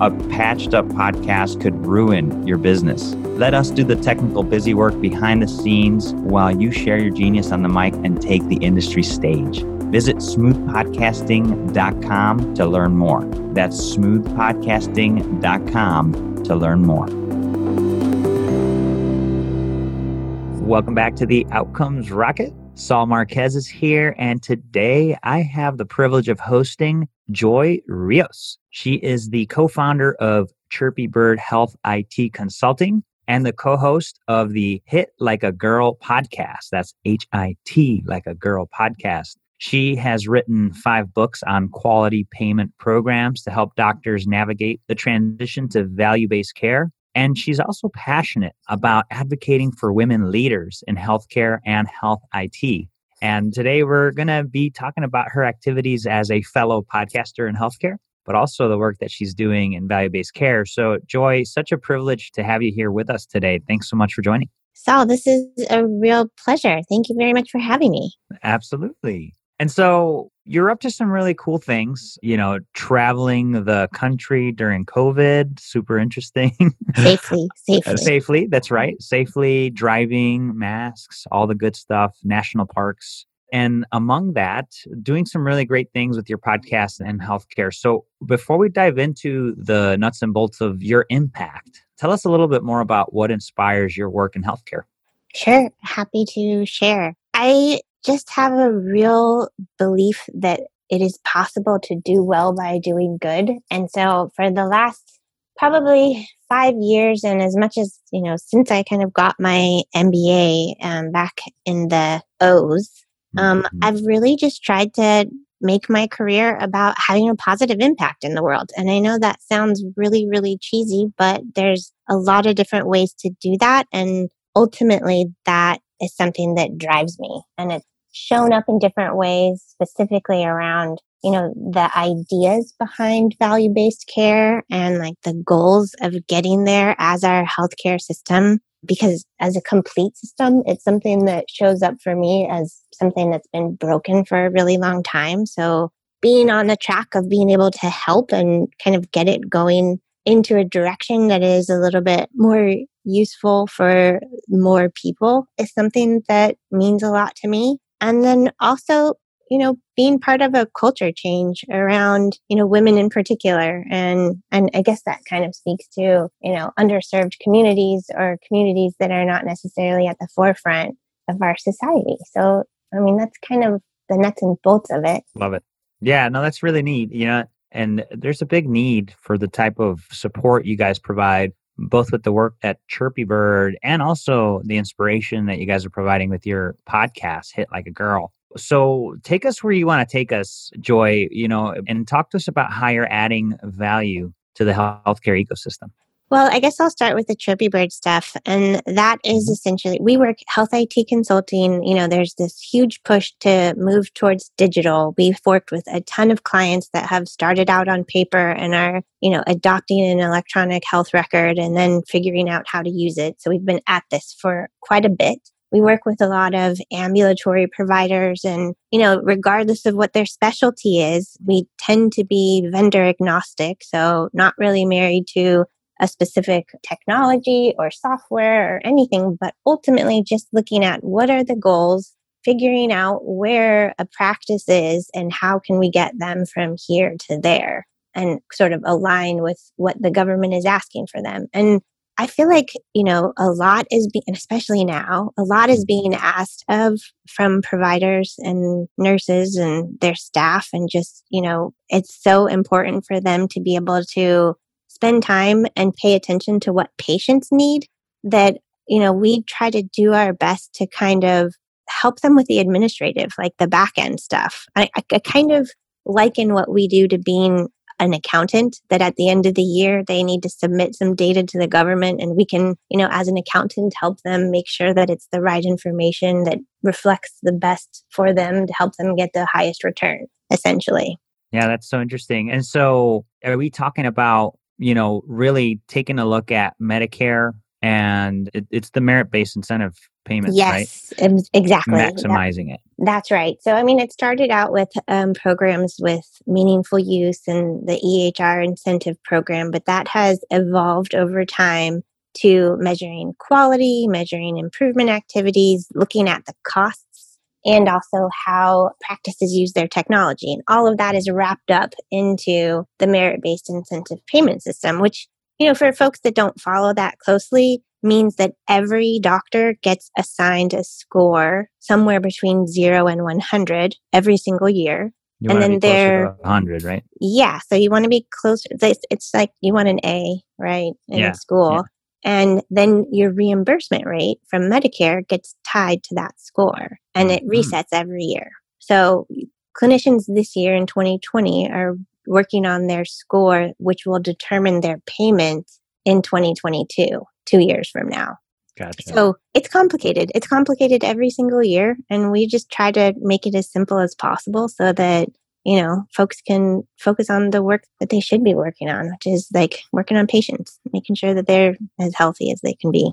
A patched up podcast could ruin your business. Let us do the technical busy work behind the scenes while you share your genius on the mic and take the industry stage. Visit smoothpodcasting.com to learn more. That's smoothpodcasting.com to learn more. Welcome back to the Outcomes Rocket. Saul Marquez is here, and today I have the privilege of hosting Joy Rios. She is the co founder of Chirpy Bird Health IT Consulting and the co host of the Hit Like a Girl podcast. That's H I T Like a Girl podcast. She has written five books on quality payment programs to help doctors navigate the transition to value based care. And she's also passionate about advocating for women leaders in healthcare and health IT. And today we're going to be talking about her activities as a fellow podcaster in healthcare, but also the work that she's doing in value based care. So, Joy, such a privilege to have you here with us today. Thanks so much for joining. Saul, this is a real pleasure. Thank you very much for having me. Absolutely. And so you're up to some really cool things, you know, traveling the country during COVID, super interesting. Safely, uh, safely. safely, that's right. Safely driving, masks, all the good stuff, national parks. And among that, doing some really great things with your podcast and healthcare. So before we dive into the nuts and bolts of your impact, tell us a little bit more about what inspires your work in healthcare. Sure, happy to share. I just have a real belief that it is possible to do well by doing good. And so for the last probably five years, and as much as, you know, since I kind of got my MBA um, back in the O's, um, mm-hmm. I've really just tried to make my career about having a positive impact in the world. And I know that sounds really, really cheesy, but there's a lot of different ways to do that. And ultimately, that is something that drives me. And it's shown up in different ways, specifically around, you know, the ideas behind value based care and like the goals of getting there as our healthcare system. Because as a complete system, it's something that shows up for me as something that's been broken for a really long time. So being on the track of being able to help and kind of get it going into a direction that is a little bit more useful for more people is something that means a lot to me. And then also, you know, being part of a culture change around, you know, women in particular. And, and I guess that kind of speaks to, you know, underserved communities or communities that are not necessarily at the forefront of our society. So, I mean, that's kind of the nuts and bolts of it. Love it. Yeah, no, that's really neat. You know, and there's a big need for the type of support you guys provide both with the work at Chirpy Bird and also the inspiration that you guys are providing with your podcast, Hit Like a Girl. So take us where you want to take us, Joy, you know, and talk to us about how you're adding value to the healthcare ecosystem. Well, I guess I'll start with the Chirpy Bird stuff. And that is mm-hmm. essentially, we work health IT consulting. You know, there's this huge push to move towards digital. We've worked with a ton of clients that have started out on paper and are, you know, adopting an electronic health record and then figuring out how to use it. So we've been at this for quite a bit. We work with a lot of ambulatory providers and, you know, regardless of what their specialty is, we tend to be vendor agnostic. So not really married to a specific technology or software or anything, but ultimately just looking at what are the goals, figuring out where a practice is and how can we get them from here to there and sort of align with what the government is asking for them. And I feel like, you know, a lot is being, especially now, a lot is being asked of from providers and nurses and their staff. And just, you know, it's so important for them to be able to spend time and pay attention to what patients need that you know we try to do our best to kind of help them with the administrative like the back end stuff I, I, kind of liken what we do to being an accountant that at the end of the year they need to submit some data to the government and we can, you know, as an accountant help them make sure that it's the right information that reflects the best for them to help them get the highest return essentially. Yeah, that's so interesting. And so are we talking about, you know, really taking a look at Medicare and it, it's the merit based incentive payments, yes, right? exactly. Maximizing that, it. That's right. So, I mean, it started out with um, programs with meaningful use and the EHR incentive program, but that has evolved over time to measuring quality, measuring improvement activities, looking at the costs, and also how practices use their technology. And all of that is wrapped up into the merit based incentive payment system, which you know, for folks that don't follow that closely, means that every doctor gets assigned a score somewhere between zero and 100 every single year. You and then they're 100, right? Yeah. So you want to be closer. It's, it's like you want an A, right, in Yeah, school. yeah. And then your reimbursement rate from Medicare gets tied to that score and it Mhm. resets every year. So clinicians this year in 2020 are working on their score, which will determine their payment in 2022, two years from now. Gotcha. So it's complicated. It's complicated every single year. And we just try to make it as simple as possible so that, you know, folks can focus on the work that they should be working on, which is like working on patients, making sure that they're as healthy as they can be.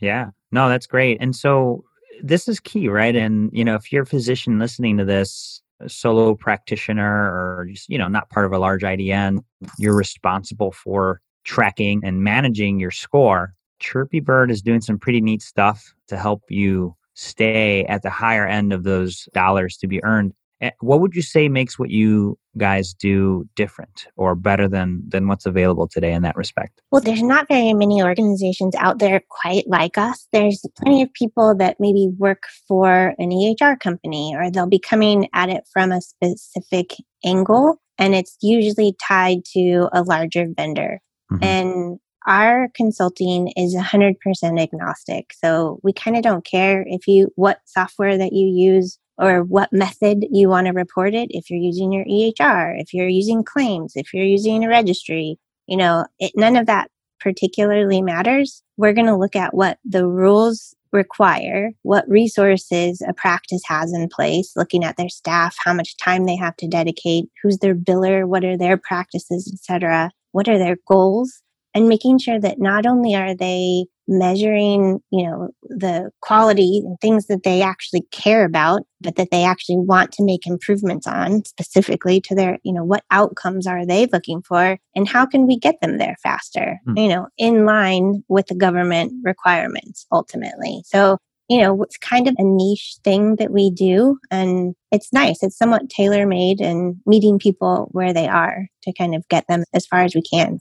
Yeah. No, that's great. And so this is key, right? And, you know, if you're a physician listening to this, solo practitioner or just, you know, not part of a large IDN, you're responsible for tracking and managing your score. Chirpy Bird is doing some pretty neat stuff to help you stay at the higher end of those dollars to be earned. Eh, What would you say makes what you guys do different or better than than what's available today in that respect? Well, there's not very many organizations out there quite like us. There's plenty of people that maybe work for an EHR company or they'll be coming at it from a specific angle, and it's usually tied to a larger vendor. Mhm. And our consulting is 100% agnostic. So we kind of don't care if you what software that you use or what method you want to report it. If you're using your EHR, if you're using claims, if you're using a registry, you know, it, none of that particularly matters. We're going to look at what the rules require, what resources a practice has in place, looking at their staff, how much time they have to dedicate, who's their biller, what are their practices, etc. What are their goals? and making sure that not only are they measuring, you know, the quality and things that they actually care about, but that they actually want to make improvements on specifically to their, you know, what outcomes are they looking for and how can we get them there faster, Hmm. you know, in line with the government requirements ultimately. So, you know, it's kind of a niche thing that we do and it's nice. It's somewhat tailor made and meeting people where they are to kind of get them as far as we can.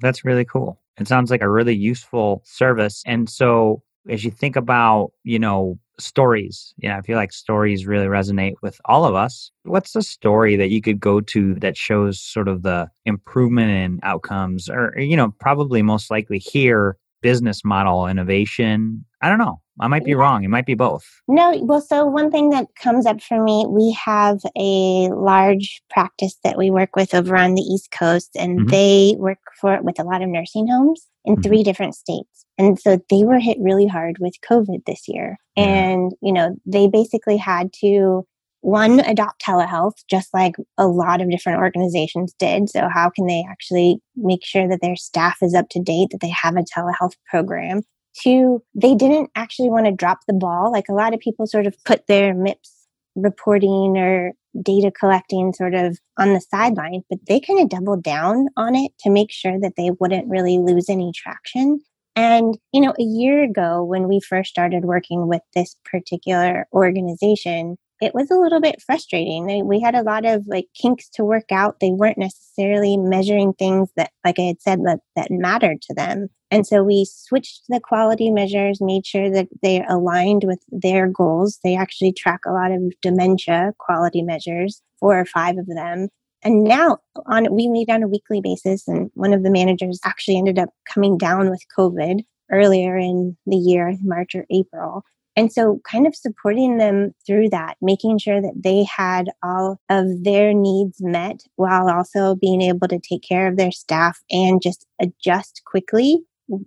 That's really cool. It sounds like a really useful service. And so as you think about, you know, stories, you know, I feel like stories really resonate with all of us. What's a story that you could go to that shows sort of the improvement in outcomes or, you know, probably most likely here business model innovation? I don't know. I might be wrong. It might be both. No, well, so one thing that comes up for me, we have a large practice that we work with over on the East Coast, and Mhm. they work for with a lot of nursing homes in Mhm. three different states. And so they were hit really hard with COVID this year. Yeah. And, you know, they basically had to one adopt telehealth just like a lot of different organizations did. So how can they actually make sure that their staff is up to date that they have a telehealth program? Two they didn't actually want to drop the ball. Like a lot of people sort of put their mips reporting or data collecting sort of on the sideline but they kind of doubled down on it to make sure that they wouldn't really lose any traction. And, you know, a year ago when we first started working with this particular organization, it was a little bit frustrating. We had a lot of like kinks to work out. They weren't necessarily measuring things that, like I had said, that, that mattered to them. And so we switched the quality measures, made sure that they aligned with their goals. They actually track a lot of dementia quality measures, four or five of them. And now on we meet on a weekly basis and one of the managers actually ended up coming down with COVID earlier in the year, March or April. And so, kind of supporting them through that, making sure that they had all of their needs met while also being able to take care of their staff and just adjust quickly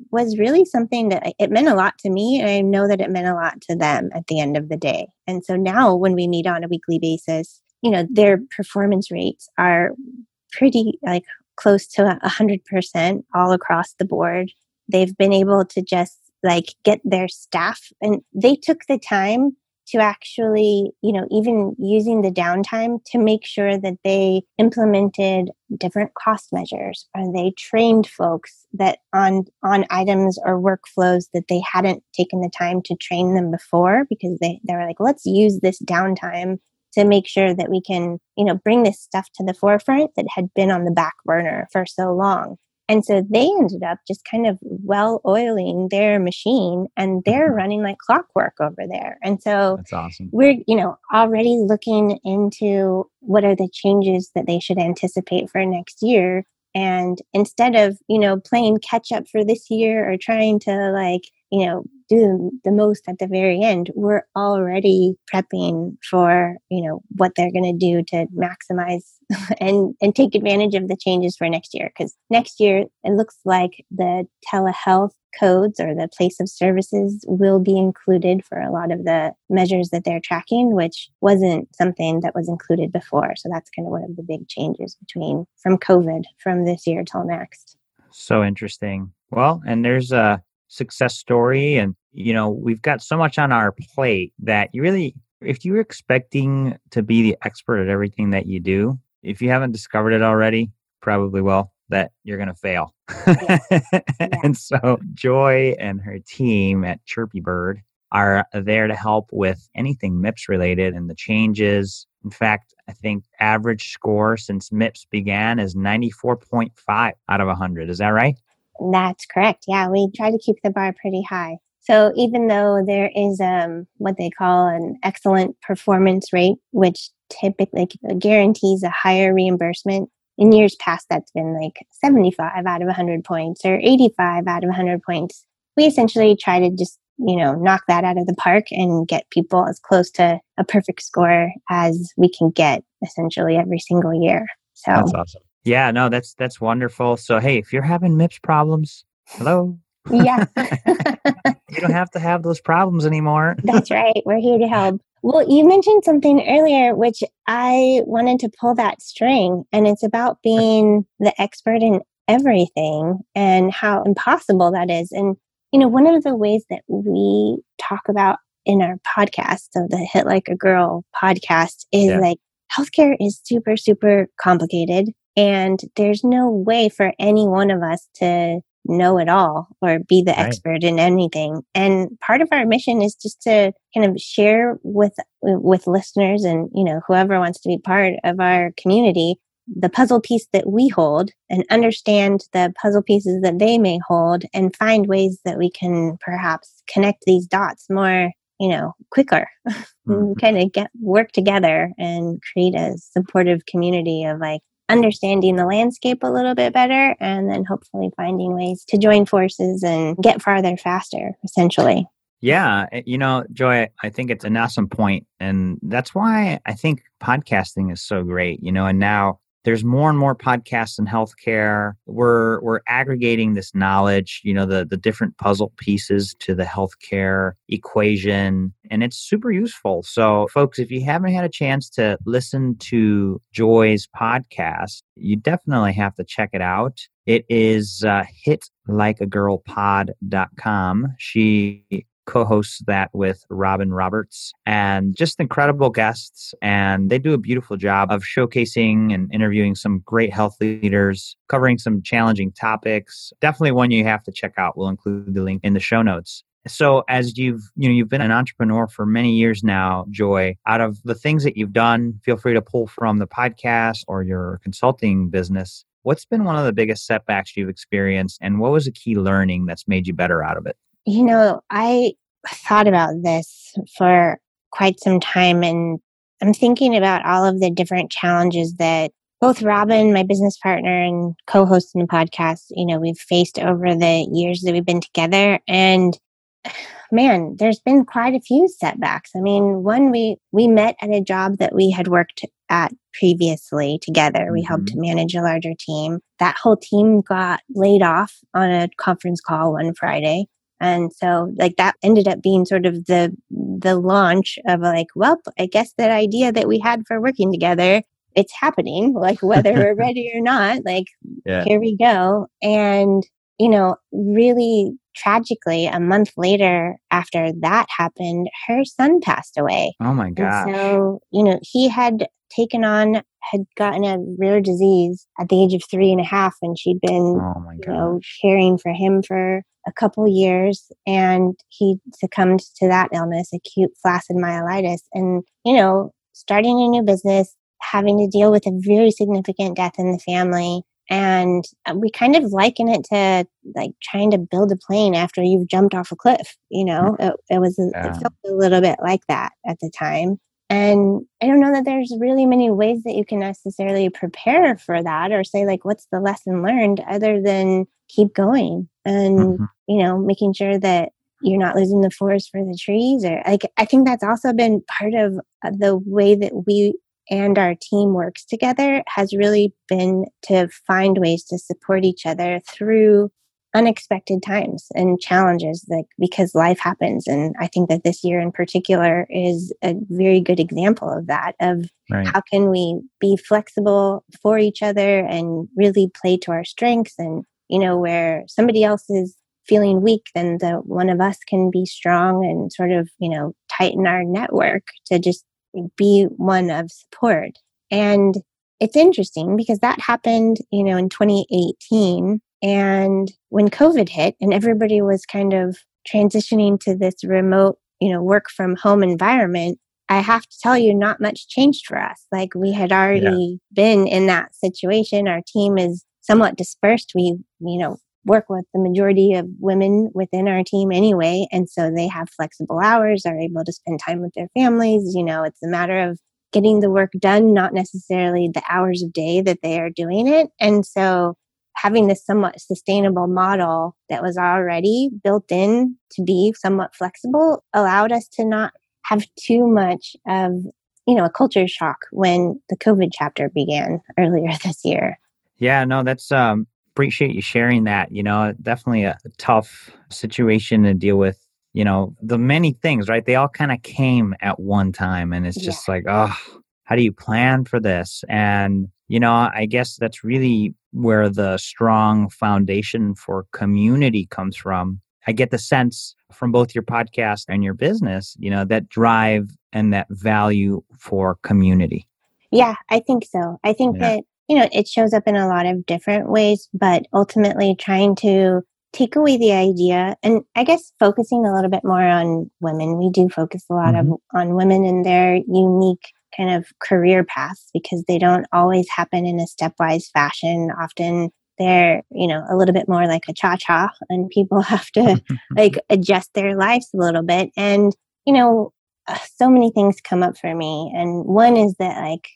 was really something that it meant a lot to me. And I know that it meant a lot to them at the end of the day. And so now when we meet on a weekly basis, you know, their performance rates are pretty like close to a hundred percent all across the board. They've been able to just like get their staff and they took the time to actually, you know, even using the downtime to make sure that they implemented different cost measures or they trained folks that on on items or workflows that they hadn't taken the time to train them before because they, they were like, let's use this downtime to make sure that we can, you know, bring this stuff to the forefront that had been on the back burner for so long. And so they ended up just kind of well oiling their machine and they're mm-hmm. running like clockwork over there. And so that's awesome. We're, you know, already looking into what are the changes that they should anticipate for next year. And instead of, you know, playing catch up for this year or trying to like, you know, do the most at the very end, we're already prepping for, you know, what they're going to do to maximize and and take advantage of the changes for next year. Because next year it looks like the telehealth codes or the place of services will be included for a lot of the measures that they're tracking which wasn't something that was included before. So that's kind of one of the big changes between from covid from this year till next. So interesting. Well and there's a success story and you know we've got so much on our plate that you really if you're expecting to be the expert at everything that you do if you haven't discovered it already probably will that you're going to fail yeah. Yeah. and so joy and her team at chirpy bird are there to help with anything MIPS related and the changes. In fact, I think average score since MIPS began is 94.5 out of 100. Is that right? That's correct. Yeah, we try to keep the bar pretty high. So even though there is um, what they call an excellent performance rate, which typically guarantees a higher reimbursement, in years past that's been like 75 out of 100 points or 85 out of 100 points. We essentially try to just you know knock that out of the park and get people as close to a perfect score as we can get essentially every single year. So that's awesome. Yeah, no, that's that's wonderful. So hey, if you're having MIPS problems, hello. Yeah. you don't have to have those problems anymore. that's right. We're here to help. Well, you mentioned something earlier, which I wanted to pull that string, and it's about being the expert in everything and how impossible that is. And, you know, one of the ways that we talk about in our podcast, so the Hit Like a Girl podcast, is yeah. like healthcare is super, super complicated. And there's no way for any one of us to know it all or be the right. expert in anything. And part of our mission is just to kind of share with with listeners and you know whoever wants to be part of our community the puzzle piece that we hold and understand the puzzle pieces that they may hold and find ways that we can perhaps connect these dots more you know quicker mm-hmm. kind of get work together and create a supportive community of like understanding the landscape a little bit better and then hopefully finding ways to join forces and get farther faster, essentially. Yeah, eh, you know, Joy, I think it's an awesome point, and that's why I think podcasting is so great. You know, and now there's more and more podcasts in healthcare. We're we're aggregating this knowledge, you know, the the different puzzle pieces to the healthcare equation, and it's super useful. So, folks, if you haven't had a chance to listen to Joy's podcast, you definitely have to check it out. It is uh, hitlikeagirlpod.com. She co-hosts that with Robin Roberts and just incredible guests. And they do a beautiful job of showcasing and interviewing some great health leaders, covering some challenging topics. Definitely one you have to check out. We'll include the link in the show notes. So as you've you know you've been an entrepreneur for many years now, Joy, out of the things that you've done, feel free to pull from the podcast or your consulting business. What's been one of the biggest setbacks you've experienced and what was a key learning that's made you better out of it? You know, I thought about this for quite some time and I'm thinking about all of the different challenges that both Robin, my business partner and co-host in the podcast, you know, we've faced over the years that we've been together. And man, there's been quite a few setbacks. I mean, one we we met at a job that we had worked at previously together. We mm-hmm. helped to manage a larger team. That whole team got laid off on a conference call one Friday. And so like that ended up being sort of the the launch of like, well, I guess that idea that we had for working together, it's happening, like whether we're ready or not, like yeah. here we go. And you know, really tragically, a month later after that happened, her son passed away. Oh my god! So, you know, he had taken on, had gotten a rare disease at the age of three and a half, and she'd been, oh you know, caring for him for a couple years, and he succumbed to that illness, acute flaccid myelitis. And, you know, starting a new business, having to deal with a very significant death in the family and uh, we kind of liken it to like trying to build a plane after you've jumped off a cliff you know mm. it, it was a, yeah. it felt a little bit like that at the time and i don't know that there's really many ways that you can necessarily prepare for that or say like what's the lesson learned other than keep going and mm-hmm. you know making sure that you're not losing the forest for the trees or like i think that's also been part of uh, the way that we and our team works together has really been to find ways to support each other through unexpected times and challenges like because life happens and i think that this year in particular is a very good example of that of right. how can we be flexible for each other and really play to our strengths and you know where somebody else is feeling weak then the one of us can be strong and sort of you know tighten our network to just be one of support. And it's interesting because that happened, you know, in 2018. And when COVID hit and everybody was kind of transitioning to this remote, you know, work from home environment, I have to tell you, not much changed for us. Like we had already yeah. been in that situation. Our team is somewhat dispersed. We, you know, work with the majority of women within our team anyway. And so they have flexible hours, are able to spend time with their families. You know, it's a matter of getting the work done, not necessarily the hours of day that they are doing it. And so having this somewhat sustainable model that was already built in to be somewhat flexible allowed us to not have too much of you know a culture shock when the covid chapter began earlier this year yeah no that's um appreciate you sharing that. You know, definitely a tough situation to deal with. You know, the many things, right? They all kind of came at one time, and it's just yeah. like, oh, how do you plan for this? And, you know, I guess that's really where the strong foundation for community comes from. I get the sense from both your podcast and your business, you know, that drive and that value for community. Yeah, I think so. I think yeah. that you know, it shows up in a lot of different ways, but ultimately trying to take away the idea and I guess focusing a little bit more on women. We do focus a lot mm-hmm. of on women and their unique kind of career paths because they don't always happen in a stepwise fashion. Often they're, you know, a little bit more like a cha-cha and people have to like adjust their lives a little bit. And, you know, uh, so many things come up for me. And one is that like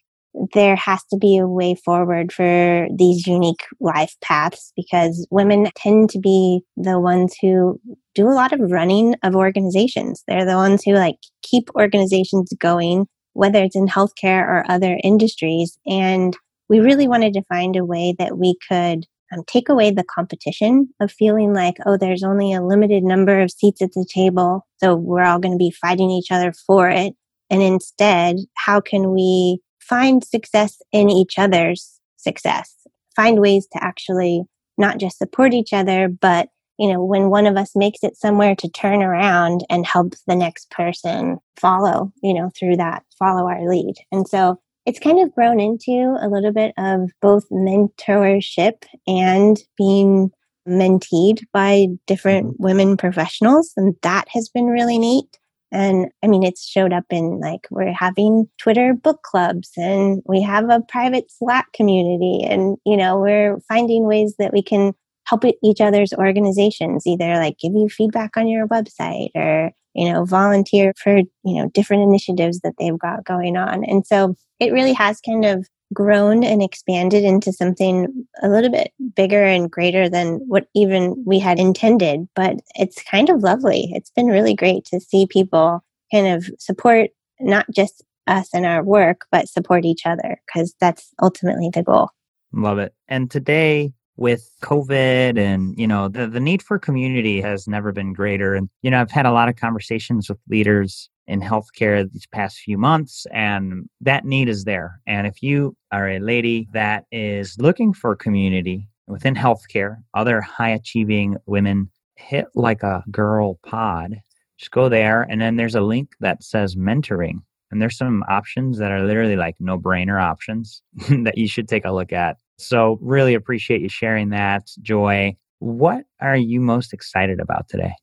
there has to be a way forward for these unique life paths because women tend to be the ones who do a lot of running of organizations. They're the ones who like keep organizations going, whether it's in healthcare or other industries. And we really wanted to find a way that we could um, take away the competition of feeling like, oh, there's only a limited number of seats at the table. So we're all going to be fighting each other for it. And instead, how can we find success in each other's success. Find ways to actually not just support each other, but you know, when one of us makes it somewhere to turn around and help the next person follow, you know, through that, follow our lead. And so it's kind of grown into a little bit of both mentorship and being menteed by different mm-hmm. women professionals. And that has been really neat. And I mean, it's showed up in like we're having Twitter book clubs and we have a private Slack community. And, you know, we're finding ways that we can help each other's organizations, either like give you feedback on your website or, you know, volunteer for, you know, different initiatives that they've got going on. And so it really has kind of grown and expanded into something a little bit bigger and greater than what even we had intended. But it's kind of lovely. It's been really great to see people kind of support not just us and our work, but support each other because that's ultimately the goal. Love it. And today, with COVID and, you know, the, the need for community has never been greater. And, you know, I've had a lot of conversations with leaders in healthcare these past few months, and that need is there. And if you are a lady that is looking for community within healthcare, other high achieving women, hit like a girl pod. Just go there, and then there's a link that says mentoring. And there's some options that are literally like no brainer options that you should take a look at. So, really appreciate you sharing that, Joy. What are you most excited about today?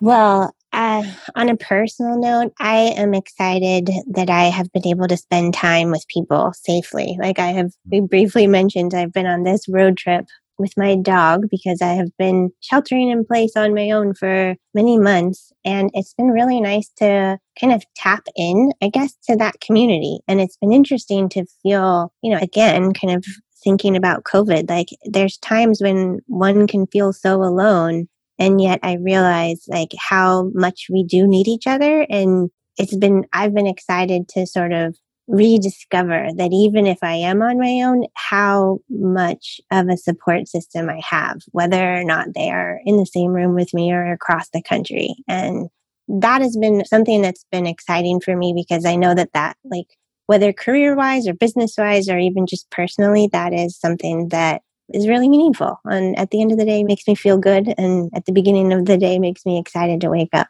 Well, uh, on a personal note, I am excited that I have been able to spend time with people safely. Like I have briefly mentioned, I've been on this road trip with my dog because I have been sheltering in place on my own for many months. And it's been really nice to kind of tap in, I guess, to that community. And it's been interesting to feel, you know, again, kind of thinking about COVID. Like there's times when one can feel so alone. And yet I realize like how much we do need each other. And it's been, I've been excited to sort of rediscover that even if I am on my own, how much of a support system I have, whether or not they are in the same room with me or across the country. And that has been something that's been exciting for me because I know that that like whether career wise or business wise or even just personally, that is something that is really meaningful. And at the end of the day, makes me feel good. And at the beginning of the day, makes me excited to wake up.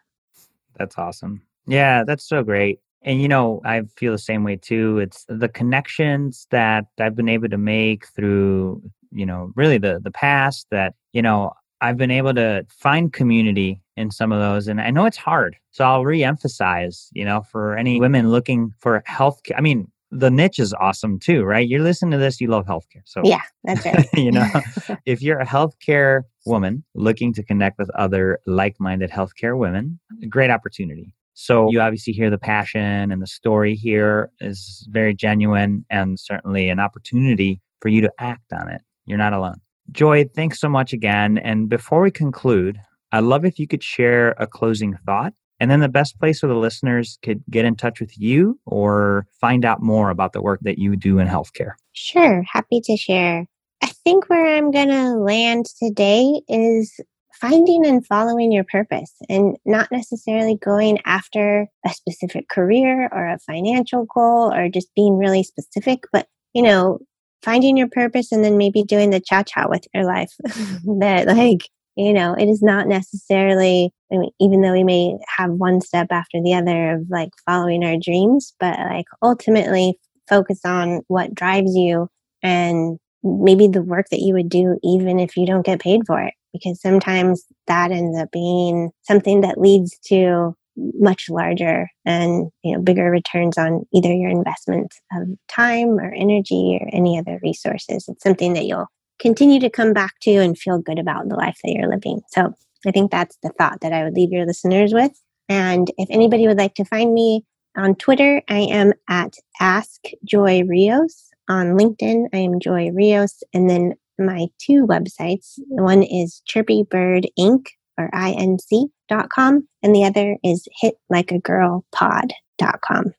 That's awesome. Yeah, that's so great. And you know, I feel the same way too. It's the connections that I've been able to make through, you know, really the the past that, you know, I've been able to find community in some of those. And I know it's hard. So I'll reemphasize, you know, for any women looking for health care. I mean, the niche is awesome too, right? You're listening to this, you love healthcare. So yeah, that's right. you know, if you're a healthcare woman looking to connect with other like-minded healthcare women, great opportunity. So you obviously hear the passion and the story here is very genuine and certainly an opportunity for you to act on it. You're not alone. Joy, thanks so much again. And before we conclude, I'd love if you could share a closing thought and then the best place where the listeners could get in touch with you or find out more about the work that you do in healthcare. Sure, happy to share. I think where I'm going to land today is finding and following your purpose and not necessarily going after a specific career or a financial goal or just being really specific, but you know, finding your purpose and then maybe doing the cha cha with your life. that, like, you know, it is not necessarily, I mean, even though we may have one step after the other of like following our dreams, but like ultimately focus on what drives you and maybe the work that you would do even if you don't get paid for it. Because sometimes that ends up being something that leads to much larger and you know bigger returns on either your investment of time or energy or any other resources. It's something that you'll continue to come back to and feel good about the life that you're living. So i think that's the thought that i would leave your listeners with. And if anybody would like to find me on twitter i am at ask joy rios on linkedin i am joy rios and then my two websites one is chirpy bird inc or inc.com, and the other is hitlikeagirlpod.com.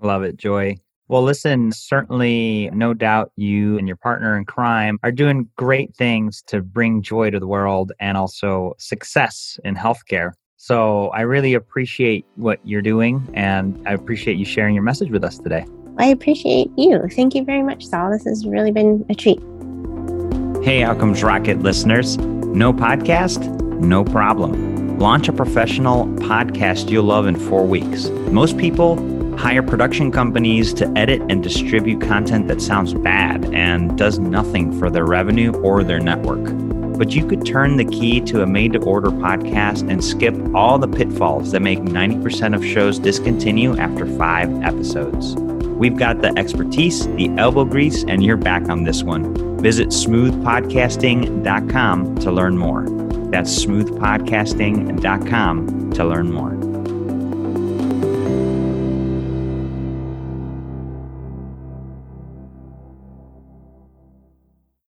Love it, Joy. Well, listen, certainly, no doubt you and your partner in crime are doing great things to bring joy to the world and also success in healthcare. So I really appreciate what you're doing and I appreciate you sharing your message with us today. I appreciate you. Thank you very much, Saul. This has really been a treat. Hey, Outcomes Rocket listeners. No podcast? No problem. Launch a professional podcast you'll love in four weeks. Most people hire production companies to edit and distribute content that sounds bad and does nothing for their revenue or their network. But you could turn the key to a made to order podcast and skip all the pitfalls that make 90% of shows discontinue after five episodes. We've got the expertise, the elbow grease, and you're back on this one. Visit smoothpodcasting.com to learn more. That's smoothpodcasting.com to learn more.